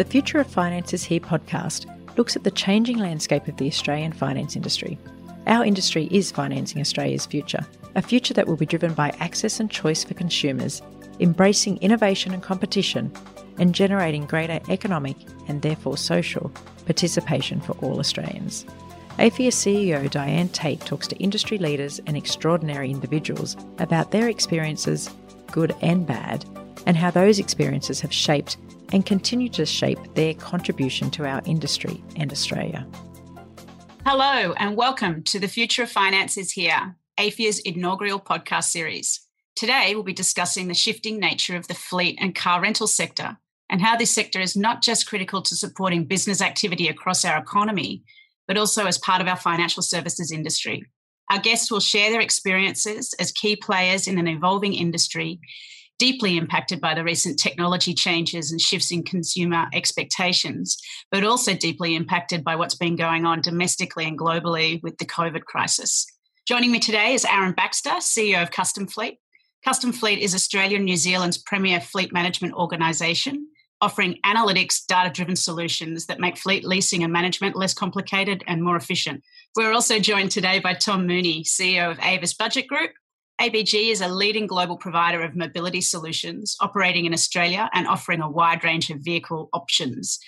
The Future of Finance is Here podcast looks at the changing landscape of the Australian finance industry. Our industry is financing Australia's future, a future that will be driven by access and choice for consumers, embracing innovation and competition, and generating greater economic and therefore social participation for all Australians. AFIA CEO Diane Tate talks to industry leaders and extraordinary individuals about their experiences, good and bad, and how those experiences have shaped and continue to shape their contribution to our industry and Australia. Hello, and welcome to The Future of Finance is Here, AFIA's inaugural podcast series. Today, we'll be discussing the shifting nature of the fleet and car rental sector and how this sector is not just critical to supporting business activity across our economy, but also as part of our financial services industry. Our guests will share their experiences as key players in an evolving industry deeply impacted by the recent technology changes and shifts in consumer expectations, but also deeply impacted by what's been going on domestically and globally with the COVID crisis. Joining me today is Aaron Baxter, CEO of Custom Fleet. Custom Fleet is Australia and New Zealand's premier fleet management organisation, offering analytics data driven solutions that make fleet leasing and management less complicated and more efficient. We're also joined today by Tom Mooney, CEO of Avis Budget Group, ABG is a leading global provider of mobility solutions operating in Australia and offering a wide range of vehicle options.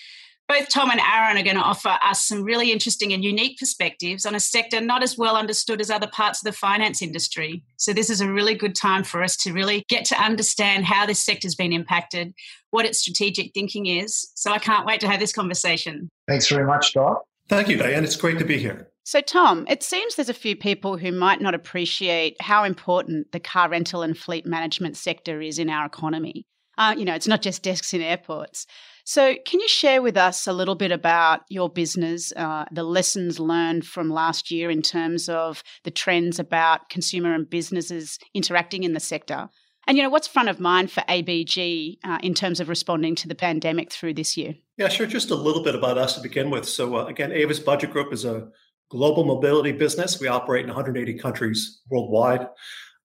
Both Tom and Aaron are going to offer us some really interesting and unique perspectives on a sector not as well understood as other parts of the finance industry. So, this is a really good time for us to really get to understand how this sector has been impacted, what its strategic thinking is. So, I can't wait to have this conversation. Thanks very much, Doc. Thank you, Diane. It's great to be here. So, Tom, it seems there's a few people who might not appreciate how important the car rental and fleet management sector is in our economy. Uh, you know, it's not just desks in airports. So, can you share with us a little bit about your business, uh, the lessons learned from last year in terms of the trends about consumer and businesses interacting in the sector? And, you know, what's front of mind for ABG uh, in terms of responding to the pandemic through this year? Yeah, sure. Just a little bit about us to begin with. So, uh, again, Avis Budget Group is a global mobility business. We operate in 180 countries worldwide.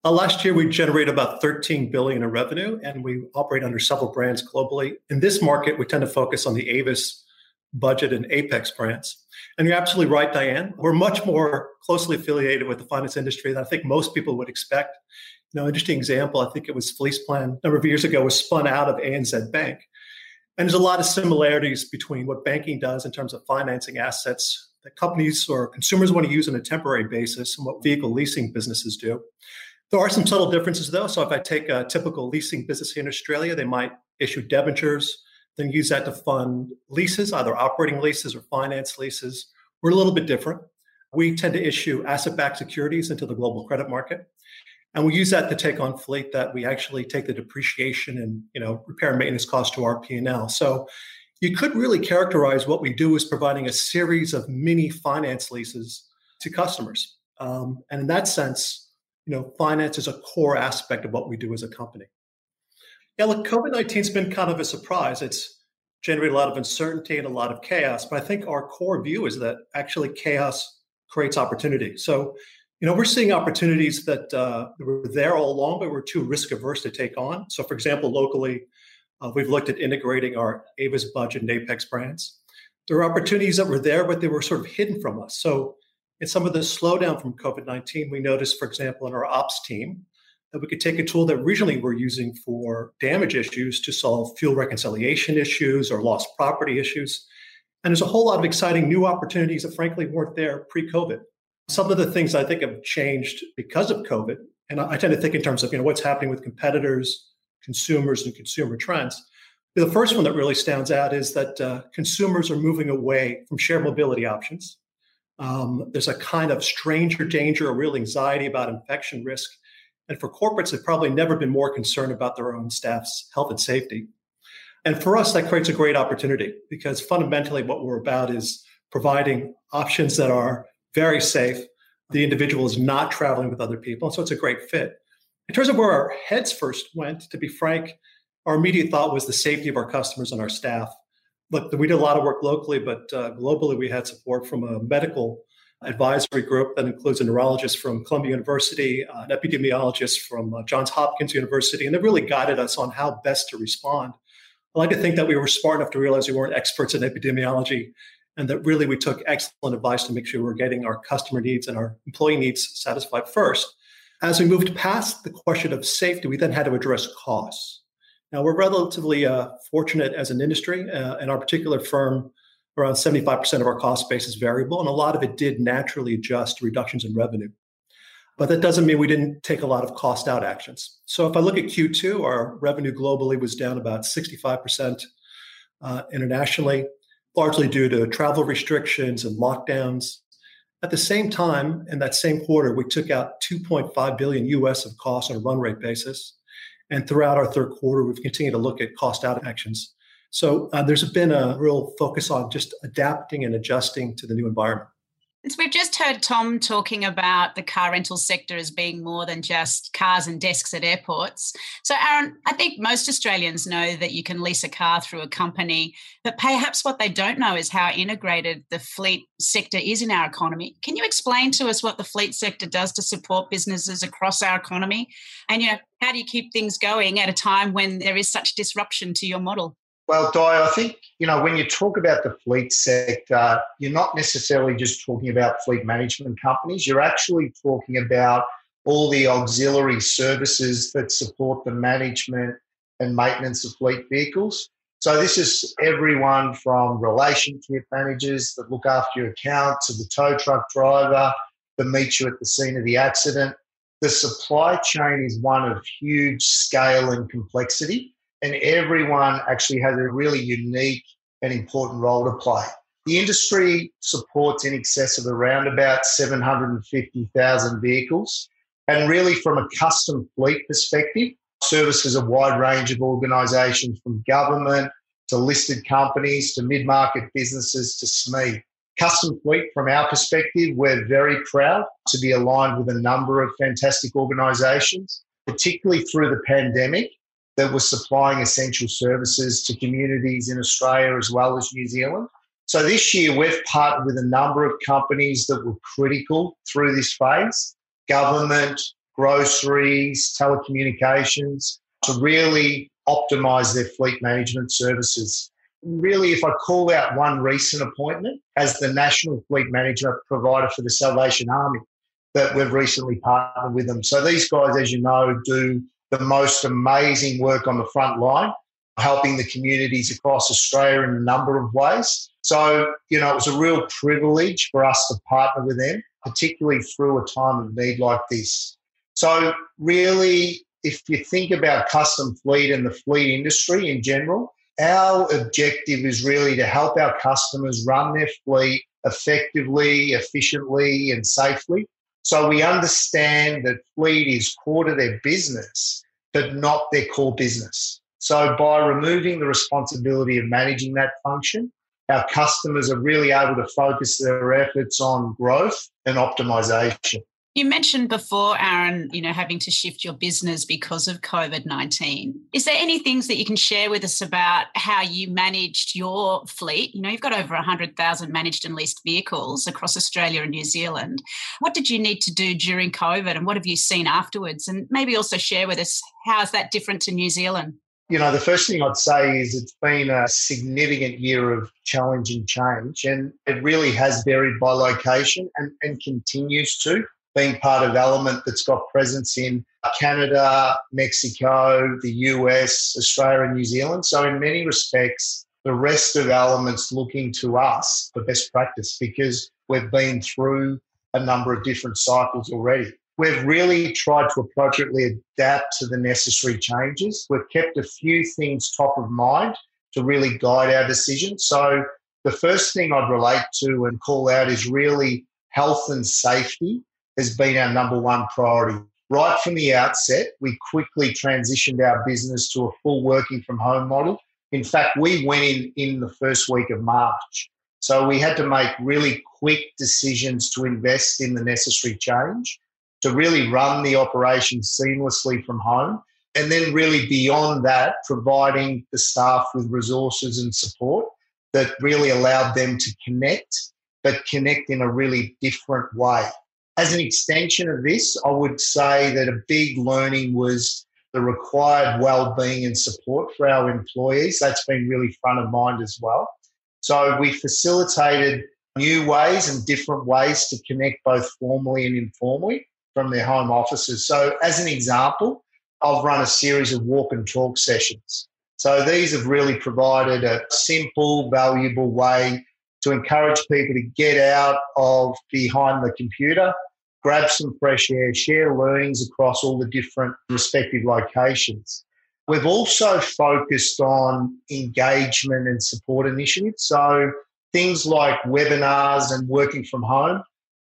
Uh, last year, we generated about 13 billion in revenue, and we operate under several brands globally. In this market, we tend to focus on the Avis, Budget, and Apex brands. And you're absolutely right, Diane. We're much more closely affiliated with the finance industry than I think most people would expect. You know, interesting example. I think it was FleecePlan a number of years ago was spun out of ANZ Bank. And there's a lot of similarities between what banking does in terms of financing assets that companies or consumers want to use on a temporary basis and what vehicle leasing businesses do. There are some subtle differences though. So if I take a typical leasing business in Australia, they might issue debentures, then use that to fund leases, either operating leases or finance leases. We're a little bit different. We tend to issue asset-backed securities into the global credit market. And we use that to take on fleet that we actually take the depreciation and you know repair and maintenance cost to our P&L. So you could really characterize what we do as providing a series of mini finance leases to customers. Um, and in that sense, you know, finance is a core aspect of what we do as a company. Yeah, look, COVID 19 has been kind of a surprise. It's generated a lot of uncertainty and a lot of chaos. But I think our core view is that actually chaos creates opportunity. So, you know, we're seeing opportunities that uh, were there all along, but we're too risk averse to take on. So, for example, locally, uh, we've looked at integrating our Avis Budget and Apex brands. There are opportunities that were there, but they were sort of hidden from us. So, in some of the slowdown from COVID 19, we noticed, for example, in our ops team, that we could take a tool that originally we're using for damage issues to solve fuel reconciliation issues or lost property issues. And there's a whole lot of exciting new opportunities that, frankly, weren't there pre COVID. Some of the things I think have changed because of COVID, and I tend to think in terms of you know what's happening with competitors, consumers and consumer trends. The first one that really stands out is that uh, consumers are moving away from shared mobility options. Um, there's a kind of stranger danger, a real anxiety about infection risk. And for corporates, they've probably never been more concerned about their own staff's health and safety. And for us, that creates a great opportunity because fundamentally, what we're about is providing options that are very safe. The individual is not traveling with other people. So it's a great fit. In terms of where our heads first went, to be frank, our immediate thought was the safety of our customers and our staff. Look, we did a lot of work locally, but uh, globally, we had support from a medical advisory group that includes a neurologist from Columbia University, uh, an epidemiologist from uh, Johns Hopkins University, and they really guided us on how best to respond. I like to think that we were smart enough to realize we weren't experts in epidemiology and that really we took excellent advice to make sure we're getting our customer needs and our employee needs satisfied first. As we moved past the question of safety, we then had to address costs. Now, we're relatively uh, fortunate as an industry. Uh, in our particular firm, around 75% of our cost base is variable, and a lot of it did naturally adjust to reductions in revenue. But that doesn't mean we didn't take a lot of cost out actions. So if I look at Q2, our revenue globally was down about 65% uh, internationally, largely due to travel restrictions and lockdowns. At the same time, in that same quarter, we took out 2.5 billion US of costs on a run rate basis. And throughout our third quarter, we've continued to look at cost out actions. So uh, there's been a real focus on just adapting and adjusting to the new environment. We've just heard Tom talking about the car rental sector as being more than just cars and desks at airports. So, Aaron, I think most Australians know that you can lease a car through a company, but perhaps what they don't know is how integrated the fleet sector is in our economy. Can you explain to us what the fleet sector does to support businesses across our economy? And, you know, how do you keep things going at a time when there is such disruption to your model? Well, Di, I think, you know, when you talk about the fleet sector, you're not necessarily just talking about fleet management companies. You're actually talking about all the auxiliary services that support the management and maintenance of fleet vehicles. So this is everyone from relationship managers that look after your account to the tow truck driver that meet you at the scene of the accident. The supply chain is one of huge scale and complexity and everyone actually has a really unique and important role to play. The industry supports in excess of around about 750,000 vehicles. And really, from a custom fleet perspective, services a wide range of organisations from government to listed companies to mid market businesses to SME. Custom Fleet, from our perspective, we're very proud to be aligned with a number of fantastic organisations, particularly through the pandemic that was supplying essential services to communities in Australia as well as New Zealand. So this year, we've partnered with a number of companies that were critical through this phase government, groceries, telecommunications to really optimize their fleet management services. Really, if I call out one recent appointment as the national fleet management provider for the Salvation Army, that we've recently partnered with them. So these guys, as you know, do the most amazing work on the front line, helping the communities across Australia in a number of ways. So, you know, it was a real privilege for us to partner with them, particularly through a time of need like this. So, really, if you think about custom fleet and the fleet industry in general, our objective is really to help our customers run their fleet effectively, efficiently, and safely so we understand that fleet is core to their business, but not their core business. So by removing the responsibility of managing that function, our customers are really able to focus their efforts on growth and optimization. You mentioned before, Aaron, you know, having to shift your business because of COVID 19. Is there any things that you can share with us about how you managed your fleet? You know, you've got over 100,000 managed and leased vehicles across Australia and New Zealand. What did you need to do during COVID and what have you seen afterwards? And maybe also share with us how is that different to New Zealand? You know, the first thing I'd say is it's been a significant year of challenge and change, and it really has varied by location and, and continues to being part of Element that's got presence in Canada, Mexico, the US, Australia, and New Zealand. So, in many respects, the rest of Element's looking to us for best practice because we've been through a number of different cycles already. We've really tried to appropriately adapt to the necessary changes. We've kept a few things top of mind to really guide our decisions. So, the first thing I'd relate to and call out is really health and safety has been our number one priority. Right from the outset, we quickly transitioned our business to a full working from home model. In fact, we went in in the first week of March. So we had to make really quick decisions to invest in the necessary change, to really run the operation seamlessly from home. And then, really beyond that, providing the staff with resources and support that really allowed them to connect, but connect in a really different way. As an extension of this, I would say that a big learning was the required well-being and support for our employees. That's been really front of mind as well. So we facilitated new ways and different ways to connect both formally and informally from their home offices. So as an example, I've run a series of walk and talk sessions. So these have really provided a simple, valuable way to encourage people to get out of behind the computer, grab some fresh air, share learnings across all the different respective locations. We've also focused on engagement and support initiatives. So things like webinars and working from home,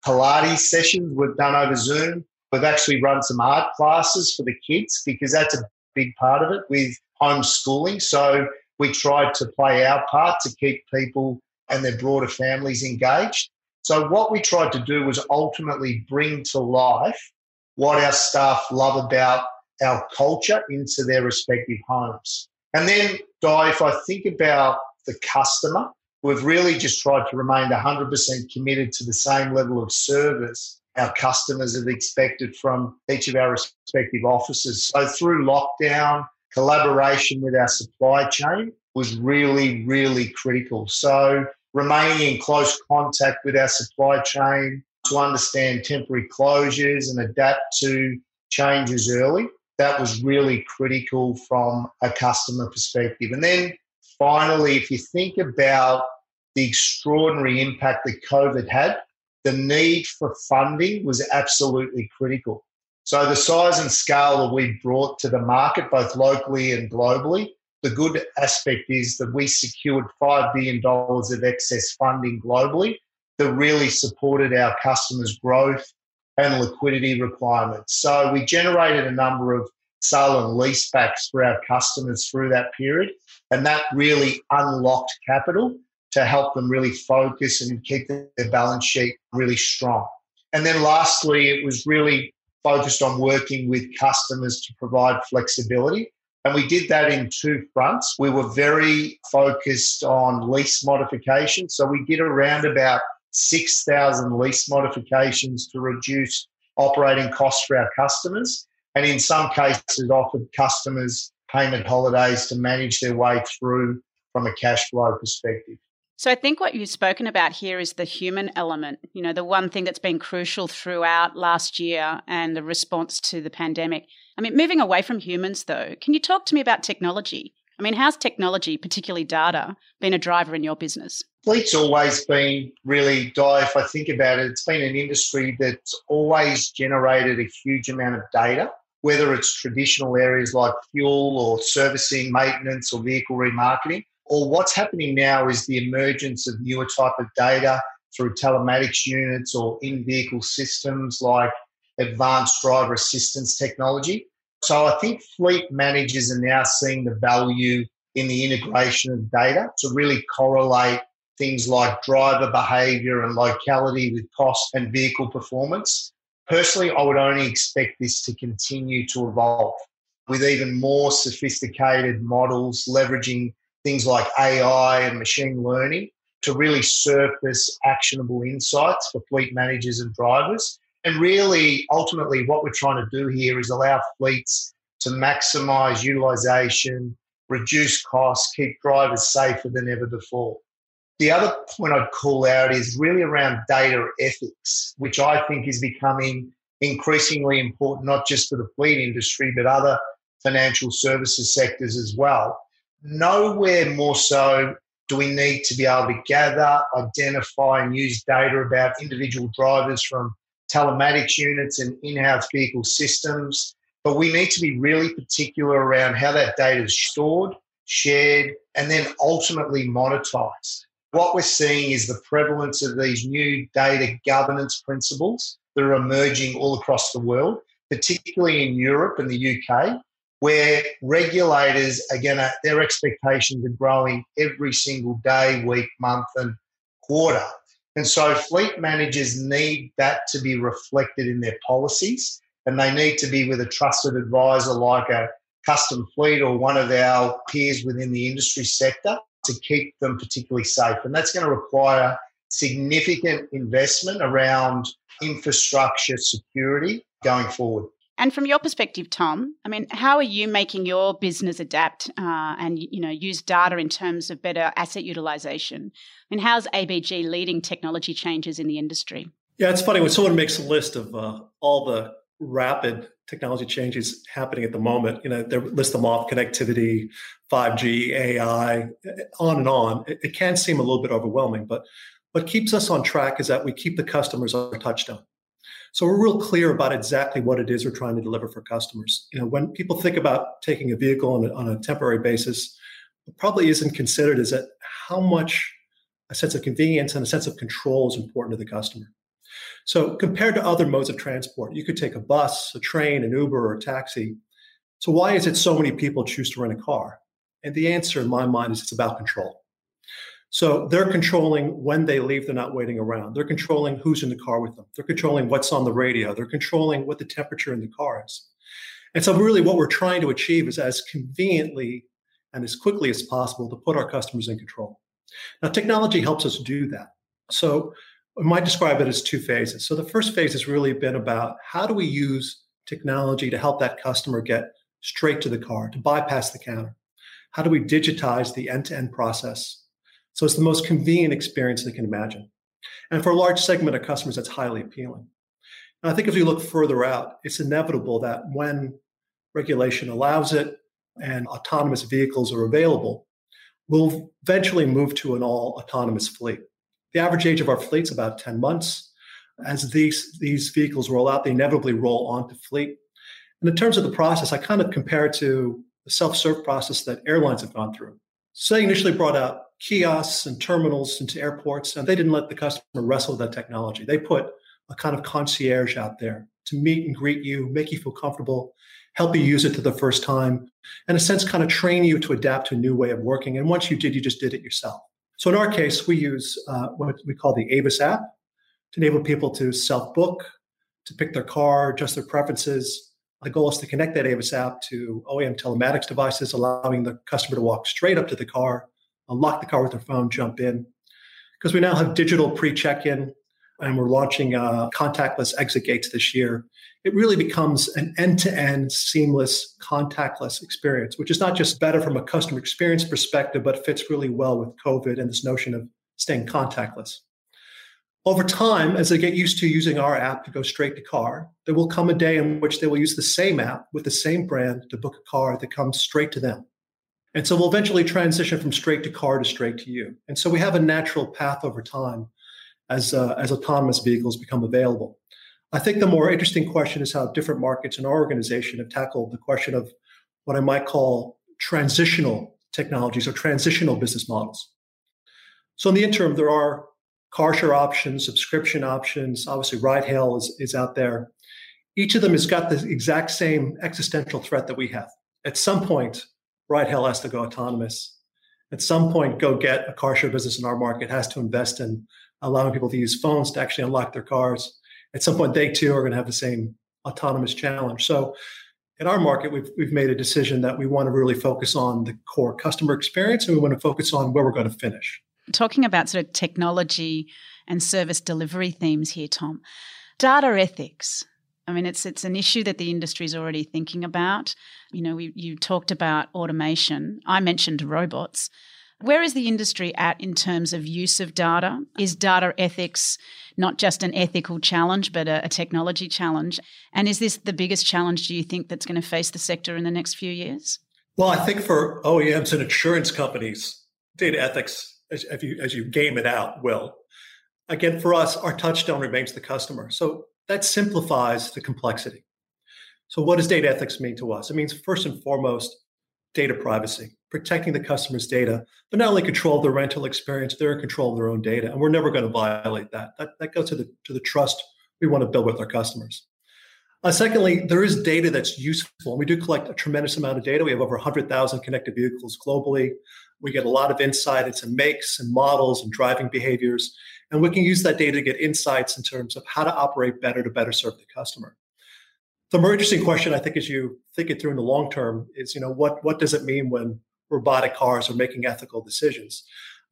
Pilates sessions we've done over Zoom. We've actually run some art classes for the kids because that's a big part of it with homeschooling. So we tried to play our part to keep people and their broader families engaged. So, what we tried to do was ultimately bring to life what our staff love about our culture into their respective homes. And then, Di, if I think about the customer, we've really just tried to remain 100% committed to the same level of service our customers have expected from each of our respective offices. So, through lockdown, collaboration with our supply chain was really, really critical. So, remaining in close contact with our supply chain to understand temporary closures and adapt to changes early, that was really critical from a customer perspective. And then finally, if you think about the extraordinary impact that COVID had, the need for funding was absolutely critical. So the size and scale that we brought to the market, both locally and globally, the good aspect is that we secured $5 billion of excess funding globally that really supported our customers' growth and liquidity requirements. So we generated a number of sale and leasebacks for our customers through that period, and that really unlocked capital to help them really focus and keep their balance sheet really strong. And then lastly, it was really focused on working with customers to provide flexibility. And we did that in two fronts. We were very focused on lease modifications. So we did around about 6,000 lease modifications to reduce operating costs for our customers. And in some cases, offered customers payment holidays to manage their way through from a cash flow perspective. So I think what you've spoken about here is the human element. You know, the one thing that's been crucial throughout last year and the response to the pandemic. I mean, moving away from humans though, can you talk to me about technology? I mean, how's technology, particularly data, been a driver in your business? Fleet's always been really, Di, if I think about it, it's been an industry that's always generated a huge amount of data, whether it's traditional areas like fuel or servicing, maintenance, or vehicle remarketing or what's happening now is the emergence of newer type of data through telematics units or in-vehicle systems like advanced driver assistance technology. So I think fleet managers are now seeing the value in the integration of data to really correlate things like driver behavior and locality with cost and vehicle performance. Personally, I would only expect this to continue to evolve with even more sophisticated models leveraging things like AI and machine learning to really surface actionable insights for fleet managers and drivers. And really, ultimately, what we're trying to do here is allow fleets to maximize utilization, reduce costs, keep drivers safer than ever before. The other point I'd call out is really around data ethics, which I think is becoming increasingly important, not just for the fleet industry, but other financial services sectors as well nowhere more so do we need to be able to gather, identify, and use data about individual drivers from telematics units and in house vehicle systems. But we need to be really particular around how that data is stored, shared, and then ultimately monetized. What we're seeing is the prevalence of these new data governance principles that are emerging all across the world, particularly in Europe and the UK, where regulators are going to, uh, their expectations are growing every single day, week, month, and quarter. And so fleet managers need that to be reflected in their policies, and they need to be with a trusted advisor like a custom fleet or one of our peers within the industry sector to keep them particularly safe. And that's going to require significant investment around infrastructure security going forward. And from your perspective, Tom, I mean, how are you making your business adapt uh, and you know use data in terms of better asset utilization? I mean, how's ABG leading technology changes in the industry? Yeah, it's funny when someone makes a list of uh, all the rapid technology changes happening at the moment. You know, they list them off: connectivity, five G, AI, on and on. It, it can seem a little bit overwhelming, but what keeps us on track is that we keep the customers on our touchstone. So we're real clear about exactly what it is we're trying to deliver for customers. You know, when people think about taking a vehicle on a, on a temporary basis, what probably isn't considered is that how much a sense of convenience and a sense of control is important to the customer. So compared to other modes of transport, you could take a bus, a train, an Uber, or a taxi. So why is it so many people choose to rent a car? And the answer in my mind is it's about control. So they're controlling when they leave, they're not waiting around. They're controlling who's in the car with them. They're controlling what's on the radio. They're controlling what the temperature in the car is. And so, really, what we're trying to achieve is as conveniently and as quickly as possible to put our customers in control. Now, technology helps us do that. So, I might describe it as two phases. So, the first phase has really been about how do we use technology to help that customer get straight to the car, to bypass the counter? How do we digitize the end to end process so it's the most convenient experience they can imagine. And for a large segment of customers, that's highly appealing. And I think if you look further out, it's inevitable that when regulation allows it and autonomous vehicles are available, we'll eventually move to an all autonomous fleet. The average age of our fleet is about 10 months. As these, these vehicles roll out, they inevitably roll onto fleet. And in terms of the process, I kind of compare it to the self serve process that airlines have gone through. So they initially brought out kiosks and terminals into airports, and they didn't let the customer wrestle with that technology. They put a kind of concierge out there to meet and greet you, make you feel comfortable, help you use it for the first time, and in a sense, kind of train you to adapt to a new way of working. And once you did, you just did it yourself. So in our case, we use uh, what we call the Avis app to enable people to self book, to pick their car, adjust their preferences. The goal is to connect that Avis app to OEM telematics devices, allowing the customer to walk straight up to the car, unlock the car with their phone, jump in. Because we now have digital pre check in and we're launching uh, contactless exit gates this year. It really becomes an end to end, seamless, contactless experience, which is not just better from a customer experience perspective, but fits really well with COVID and this notion of staying contactless. Over time, as they get used to using our app to go straight to car, there will come a day in which they will use the same app with the same brand to book a car that comes straight to them. And so we'll eventually transition from straight to car to straight to you. And so we have a natural path over time as, uh, as autonomous vehicles become available. I think the more interesting question is how different markets in our organization have tackled the question of what I might call transitional technologies or transitional business models. So in the interim, there are car share options, subscription options. Obviously, ride hail is, is out there. Each of them has got the exact same existential threat that we have. At some point, ride hail has to go autonomous. At some point, GoGet a car share business in our market has to invest in allowing people to use phones to actually unlock their cars. At some point, they too are going to have the same autonomous challenge. So, in our market, we've, we've made a decision that we want to really focus on the core customer experience and we want to focus on where we're going to finish. Talking about sort of technology and service delivery themes here, Tom, data ethics. I mean, it's it's an issue that the industry is already thinking about. You know, we, you talked about automation. I mentioned robots. Where is the industry at in terms of use of data? Is data ethics not just an ethical challenge, but a, a technology challenge? And is this the biggest challenge, do you think, that's going to face the sector in the next few years? Well, I think for OEMs and insurance companies, data ethics, as, you, as you game it out, will. Again, for us, our touchstone remains the customer. So that simplifies the complexity. So, what does data ethics mean to us? It means first and foremost data privacy, protecting the customer's data, but not only control of the rental experience, they're in control of their own data, and we're never going to violate that. That, that goes to the to the trust we want to build with our customers. Uh, secondly, there is data that's useful. And We do collect a tremendous amount of data. We have over 100,000 connected vehicles globally. We get a lot of insight into makes and models and driving behaviors. And we can use that data to get insights in terms of how to operate better to better serve the customer. The more interesting question, I think, as you think it through in the long term, is you know what what does it mean when robotic cars are making ethical decisions?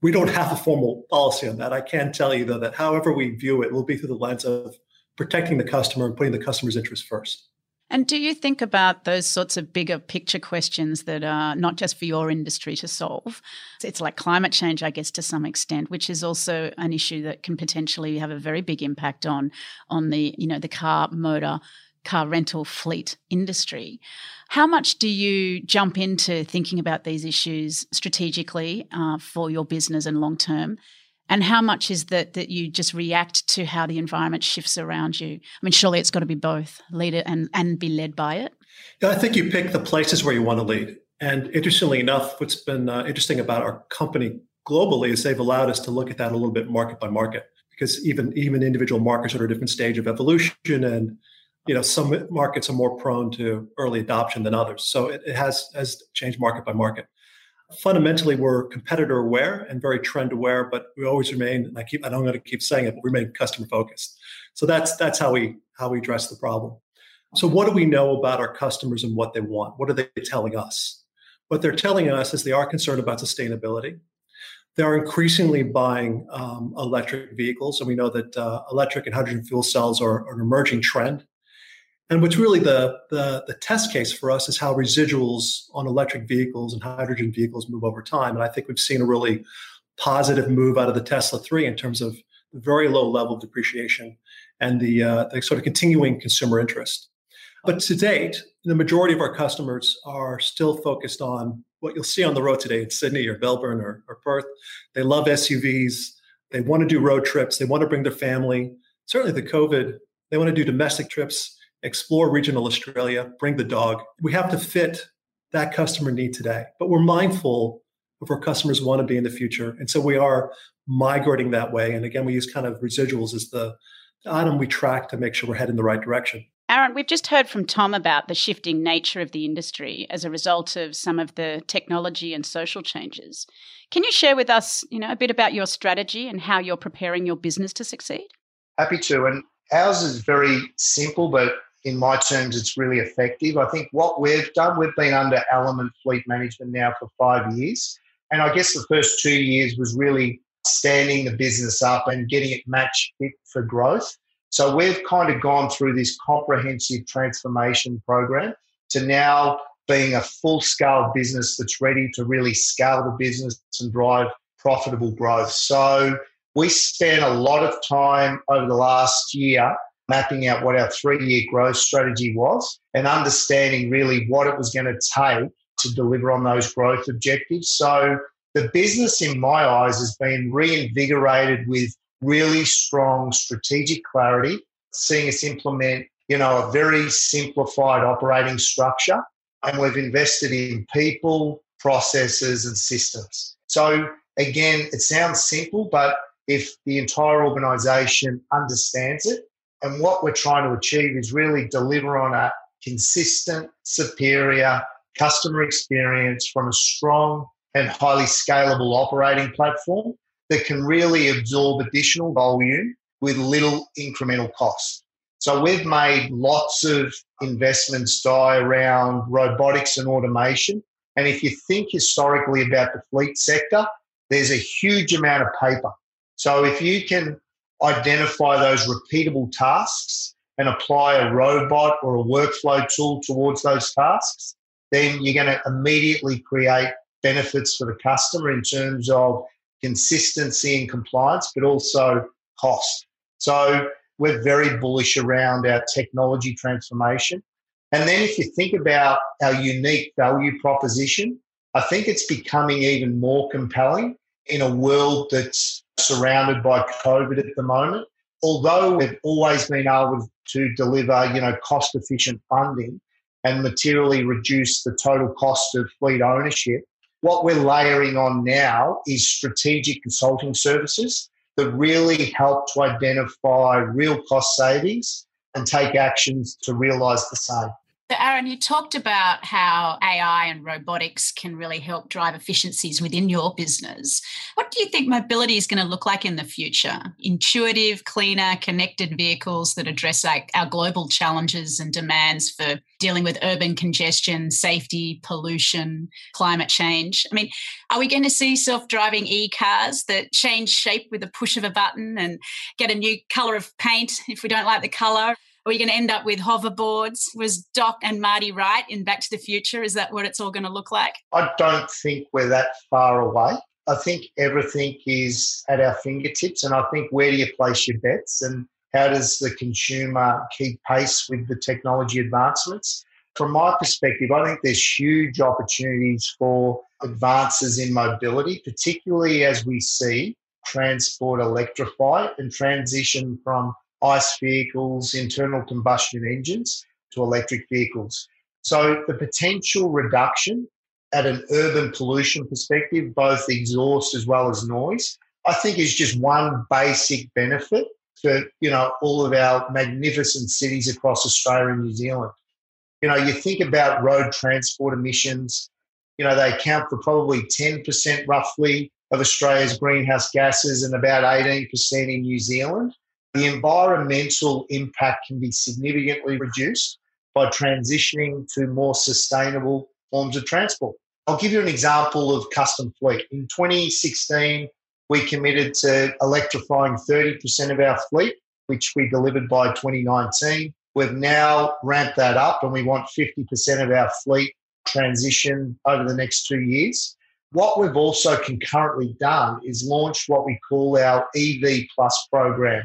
We don't have a formal policy on that. I can tell you though that however we view it will be through the lens of protecting the customer and putting the customer's interest first. And do you think about those sorts of bigger picture questions that are not just for your industry to solve? It's like climate change, I guess, to some extent, which is also an issue that can potentially have a very big impact on on the you know the car motor car rental fleet industry. How much do you jump into thinking about these issues strategically uh, for your business and long term? And how much is that that you just react to how the environment shifts around you? I mean, surely it's got to be both, lead it and, and be led by it. Yeah, I think you pick the places where you want to lead. And interestingly enough, what's been uh, interesting about our company globally is they've allowed us to look at that a little bit market by market because even even individual markets are at a different stage of evolution and you know some markets are more prone to early adoption than others so it, it has has changed market by market fundamentally we're competitor aware and very trend aware, but we always remain, and I keep, I don't going to keep saying it, but we remain customer focused. So that's, that's how we, how we address the problem. So what do we know about our customers and what they want? What are they telling us? What they're telling us is they are concerned about sustainability. They are increasingly buying um, electric vehicles, and we know that uh, electric and hydrogen fuel cells are, are an emerging trend. And what's really the, the, the test case for us is how residuals on electric vehicles and hydrogen vehicles move over time. And I think we've seen a really positive move out of the Tesla 3 in terms of the very low level of depreciation and the, uh, the sort of continuing consumer interest. But to date, the majority of our customers are still focused on what you'll see on the road today in Sydney or Melbourne or, or Perth. They love SUVs. They want to do road trips. They want to bring their family. Certainly, the COVID, they want to do domestic trips explore regional Australia, bring the dog. We have to fit that customer need today, but we're mindful of where customers want to be in the future. And so we are migrating that way. And again, we use kind of residuals as the, the item we track to make sure we're heading the right direction. Aaron, we've just heard from Tom about the shifting nature of the industry as a result of some of the technology and social changes. Can you share with us, you know, a bit about your strategy and how you're preparing your business to succeed? Happy to. And ours is very simple, but in my terms, it's really effective. I think what we've done, we've been under Element Fleet Management now for five years. And I guess the first two years was really standing the business up and getting it match fit for growth. So we've kind of gone through this comprehensive transformation program to now being a full scale business that's ready to really scale the business and drive profitable growth. So we spent a lot of time over the last year mapping out what our three year growth strategy was and understanding really what it was going to take to deliver on those growth objectives. So the business, in my eyes, has been reinvigorated with really strong strategic clarity, seeing us implement, you know, a very simplified operating structure. And we've invested in people, processes, and systems. So again, it sounds simple, but if the entire organization understands it and what we're trying to achieve is really deliver on a consistent, superior customer experience from a strong and highly scalable operating platform that can really absorb additional volume with little incremental cost. So we've made lots of investments Di around robotics and automation. And if you think historically about the fleet sector, there's a huge amount of paper. So if you can identify those repeatable tasks and apply a robot or a workflow tool towards those tasks, then you're going to immediately create benefits for the customer in terms of consistency and compliance, but also cost. So we're very bullish around our technology transformation. And then if you think about our unique value proposition, I think it's becoming even more compelling in a world that's surrounded by COVID at the moment. Although we've always been able to deliver, you know, cost efficient funding and materially reduce the total cost of fleet ownership, what we're layering on now is strategic consulting services that really help to identify real cost savings and take actions to realize the same. So, Aaron, you talked about how AI and robotics can really help drive efficiencies within your business. What do you think mobility is going to look like in the future? Intuitive, cleaner, connected vehicles that address like our global challenges and demands for dealing with urban congestion, safety, pollution, climate change. I mean, are we going to see self driving e cars that change shape with a push of a button and get a new color of paint if we don't like the color? Are we going to end up with hoverboards? Was Doc and Marty right in Back to the Future? Is that what it's all going to look like? I don't think we're that far away. I think everything is at our fingertips, and I think where do you place your bets and how does the consumer keep pace with the technology advancements? From my perspective, I think there's huge opportunities for advances in mobility, particularly as we see transport electrify and transition from ICE vehicles, internal combustion engines, to electric vehicles. So the potential reduction at an urban pollution perspective, both exhaust as well as noise, I think is just one basic benefit for you know all of our magnificent cities across Australia and New Zealand. You know, you think about road transport emissions. You know, they account for probably ten percent roughly of Australia's greenhouse gases and about eighteen percent in New Zealand. The environmental impact can be significantly reduced by transitioning to more sustainable forms of transport. I'll give you an example of custom fleet. In 2016, we committed to electrifying 30% of our fleet, which we delivered by 2019. We've now ramped that up and we want 50% of our fleet transition over the next two years. What we've also concurrently done is launched what we call our EV Plus program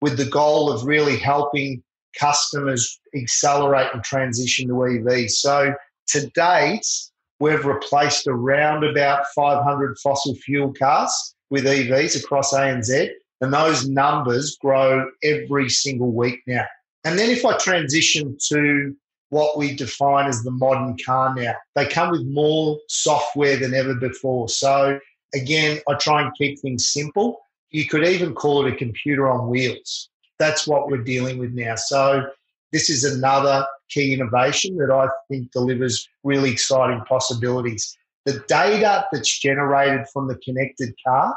with the goal of really helping customers accelerate and transition to EV. So to date, we've replaced around about 500 fossil fuel cars with EVs across ANZ, and those numbers grow every single week now. And then if I transition to what we define as the modern car now, they come with more software than ever before. So again, I try and keep things simple. You could even call it a computer on wheels. That's what we're dealing with now. So this is another key innovation that I think delivers really exciting possibilities. The data that's generated from the connected car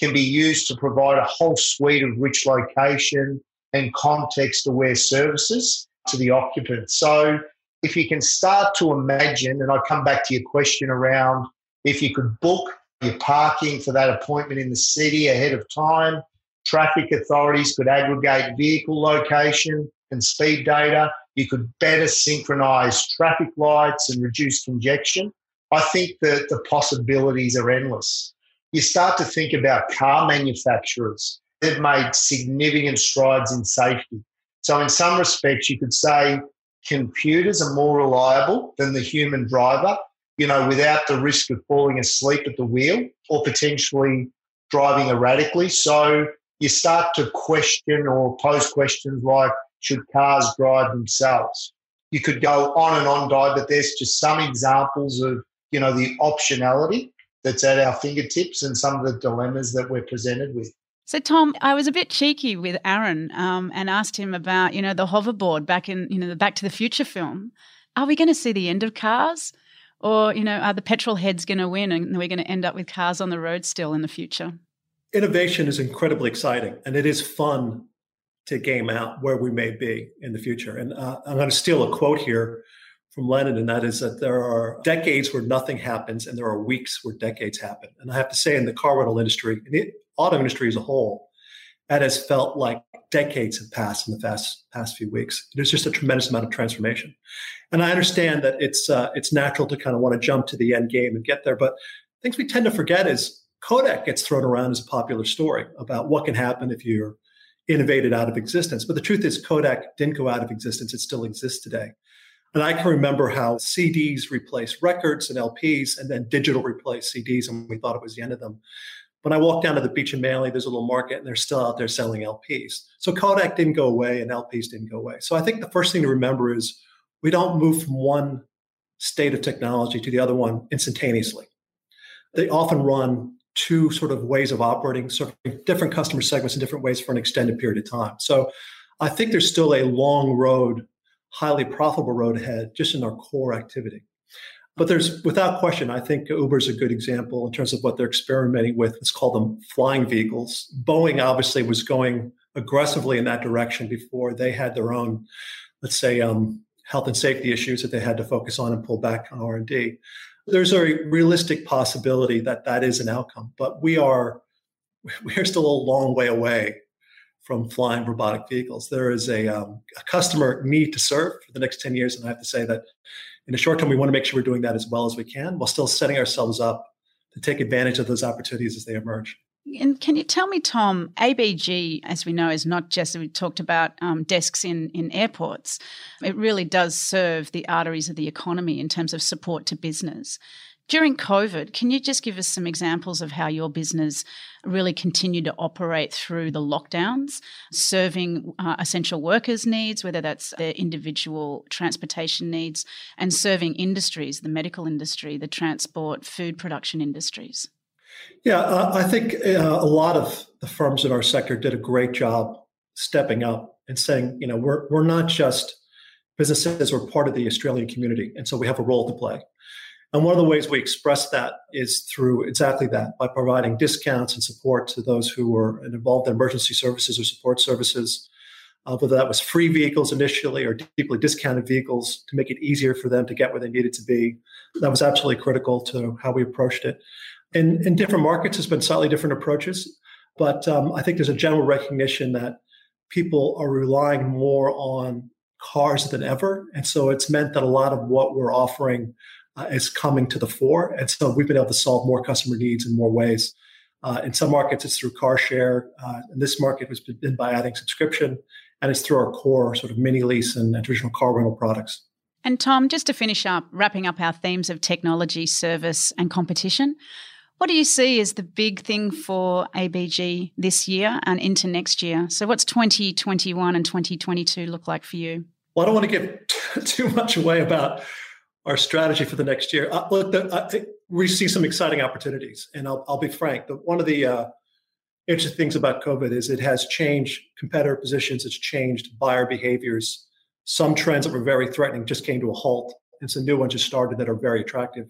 can be used to provide a whole suite of rich location and context aware services to the occupant. So, if you can start to imagine, and I come back to your question around if you could book your parking for that appointment in the city ahead of time, traffic authorities could aggregate vehicle location and speed data. You could better synchronize traffic lights and reduce congestion. I think that the possibilities are endless. You start to think about car manufacturers. They've made significant strides in safety. So, in some respects, you could say computers are more reliable than the human driver, you know, without the risk of falling asleep at the wheel or potentially driving erratically. So, you start to question or pose questions like should cars drive themselves? You could go on and on, Di, but there's just some examples of you know, the optionality that's at our fingertips and some of the dilemmas that we're presented with. So, Tom, I was a bit cheeky with Aaron um, and asked him about, you know, the hoverboard back in, you know, the Back to the Future film. Are we going to see the end of cars? Or, you know, are the petrol heads going to win and we're going to end up with cars on the road still in the future? Innovation is incredibly exciting and it is fun to game out where we may be in the future. And uh, I'm going to steal a quote here from Lenin, and that is that there are decades where nothing happens, and there are weeks where decades happen. And I have to say, in the car rental industry, in the auto industry as a whole, that has felt like decades have passed in the past past few weeks. There's just a tremendous amount of transformation, and I understand that it's uh, it's natural to kind of want to jump to the end game and get there. But things we tend to forget is Kodak gets thrown around as a popular story about what can happen if you're innovated out of existence. But the truth is, Kodak didn't go out of existence; it still exists today. And I can remember how CDs replaced records and LPs, and then digital replaced CDs, and we thought it was the end of them. When I walk down to the beach in Manly, there's a little market, and they're still out there selling LPs. So Kodak didn't go away, and LPs didn't go away. So I think the first thing to remember is we don't move from one state of technology to the other one instantaneously. They often run two sort of ways of operating, serving different customer segments in different ways for an extended period of time. So I think there's still a long road highly profitable road ahead just in our core activity. But there's, without question, I think Uber is a good example in terms of what they're experimenting with. It's called them flying vehicles. Boeing obviously was going aggressively in that direction before they had their own, let's say, um, health and safety issues that they had to focus on and pull back on R&D. There's a realistic possibility that that is an outcome, but we are we are still a long way away from flying robotic vehicles. There is a, um, a customer need to serve for the next 10 years. And I have to say that in the short term, we want to make sure we're doing that as well as we can while still setting ourselves up to take advantage of those opportunities as they emerge. And can you tell me, Tom, ABG, as we know, is not just, we talked about um, desks in, in airports. It really does serve the arteries of the economy in terms of support to business. During COVID, can you just give us some examples of how your business really continued to operate through the lockdowns, serving uh, essential workers' needs, whether that's their individual transportation needs, and serving industries, the medical industry, the transport, food production industries? Yeah, uh, I think uh, a lot of the firms in our sector did a great job stepping up and saying, you know, we're we're not just businesses, we're part of the Australian community, and so we have a role to play. And one of the ways we express that is through exactly that by providing discounts and support to those who were involved in emergency services or support services, uh, whether that was free vehicles initially or deeply discounted vehicles to make it easier for them to get where they needed to be. That was absolutely critical to how we approached it. In, in different markets, there's been slightly different approaches, but um, I think there's a general recognition that people are relying more on cars than ever. And so it's meant that a lot of what we're offering uh, is coming to the fore. And so we've been able to solve more customer needs in more ways. Uh, in some markets, it's through car share. Uh, in this market, it's been by adding subscription, and it's through our core sort of mini lease and, and traditional car rental products. And Tom, just to finish up, wrapping up our themes of technology, service, and competition, what do you see as the big thing for ABG this year and into next year? So, what's 2021 and 2022 look like for you? Well, I don't want to give too much away about our strategy for the next year. Uh, look, the, we see some exciting opportunities, and I'll, I'll be frank. The, one of the uh, interesting things about COVID is it has changed competitor positions. It's changed buyer behaviors. Some trends that were very threatening just came to a halt, and some new ones just started that are very attractive.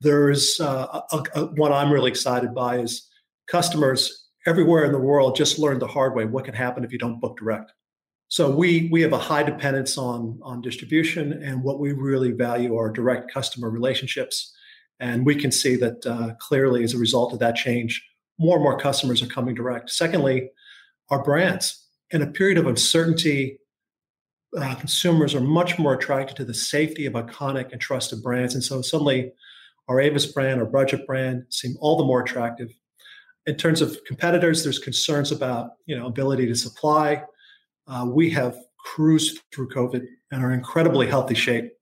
There's uh, a, a, one I'm really excited by is customers everywhere in the world just learned the hard way what can happen if you don't book direct. So we we have a high dependence on on distribution, and what we really value are direct customer relationships. And we can see that uh, clearly as a result of that change, more and more customers are coming direct. Secondly, our brands. In a period of uncertainty, uh, consumers are much more attracted to the safety of iconic and trusted brands, and so suddenly, our Avis brand, our budget brand, seem all the more attractive. In terms of competitors, there's concerns about you know ability to supply uh, we have cruised through COVID and are in incredibly healthy shape.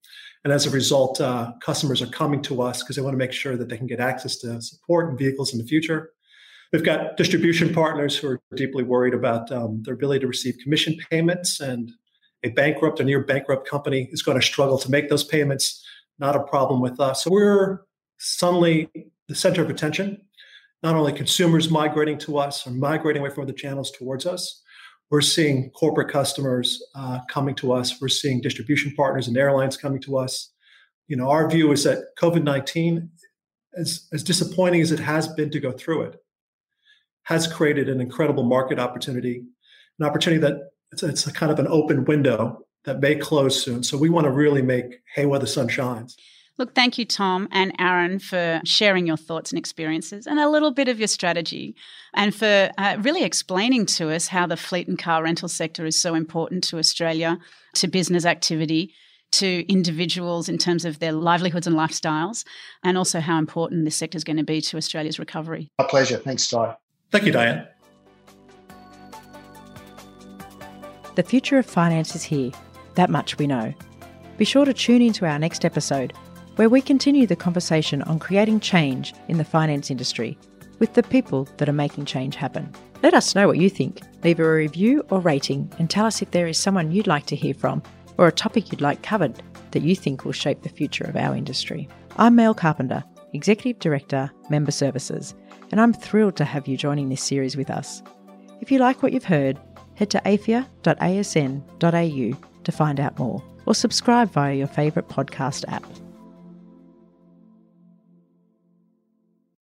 And as a result, uh, customers are coming to us because they want to make sure that they can get access to support and vehicles in the future. We've got distribution partners who are deeply worried about um, their ability to receive commission payments, and a bankrupt or near bankrupt company is going to struggle to make those payments. Not a problem with us. So we're suddenly the center of attention. Not only consumers migrating to us or migrating away from other channels towards us, we're seeing corporate customers uh, coming to us. We're seeing distribution partners and airlines coming to us. You know, our view is that COVID 19, as, as disappointing as it has been to go through it, has created an incredible market opportunity, an opportunity that it's, it's a kind of an open window that may close soon. So we want to really make hay while the sun shines. Look, thank you, Tom and Aaron, for sharing your thoughts and experiences and a little bit of your strategy and for uh, really explaining to us how the fleet and car rental sector is so important to Australia, to business activity, to individuals in terms of their livelihoods and lifestyles, and also how important this sector is going to be to Australia's recovery. My pleasure. Thanks, Di. Thank you, Diane. The future of finance is here. That much we know. Be sure to tune into our next episode where we continue the conversation on creating change in the finance industry with the people that are making change happen. Let us know what you think. Leave a review or rating and tell us if there is someone you'd like to hear from or a topic you'd like covered that you think will shape the future of our industry. I'm Mel Carpenter, Executive Director, Member Services, and I'm thrilled to have you joining this series with us. If you like what you've heard, head to afia.asn.au to find out more or subscribe via your favourite podcast app.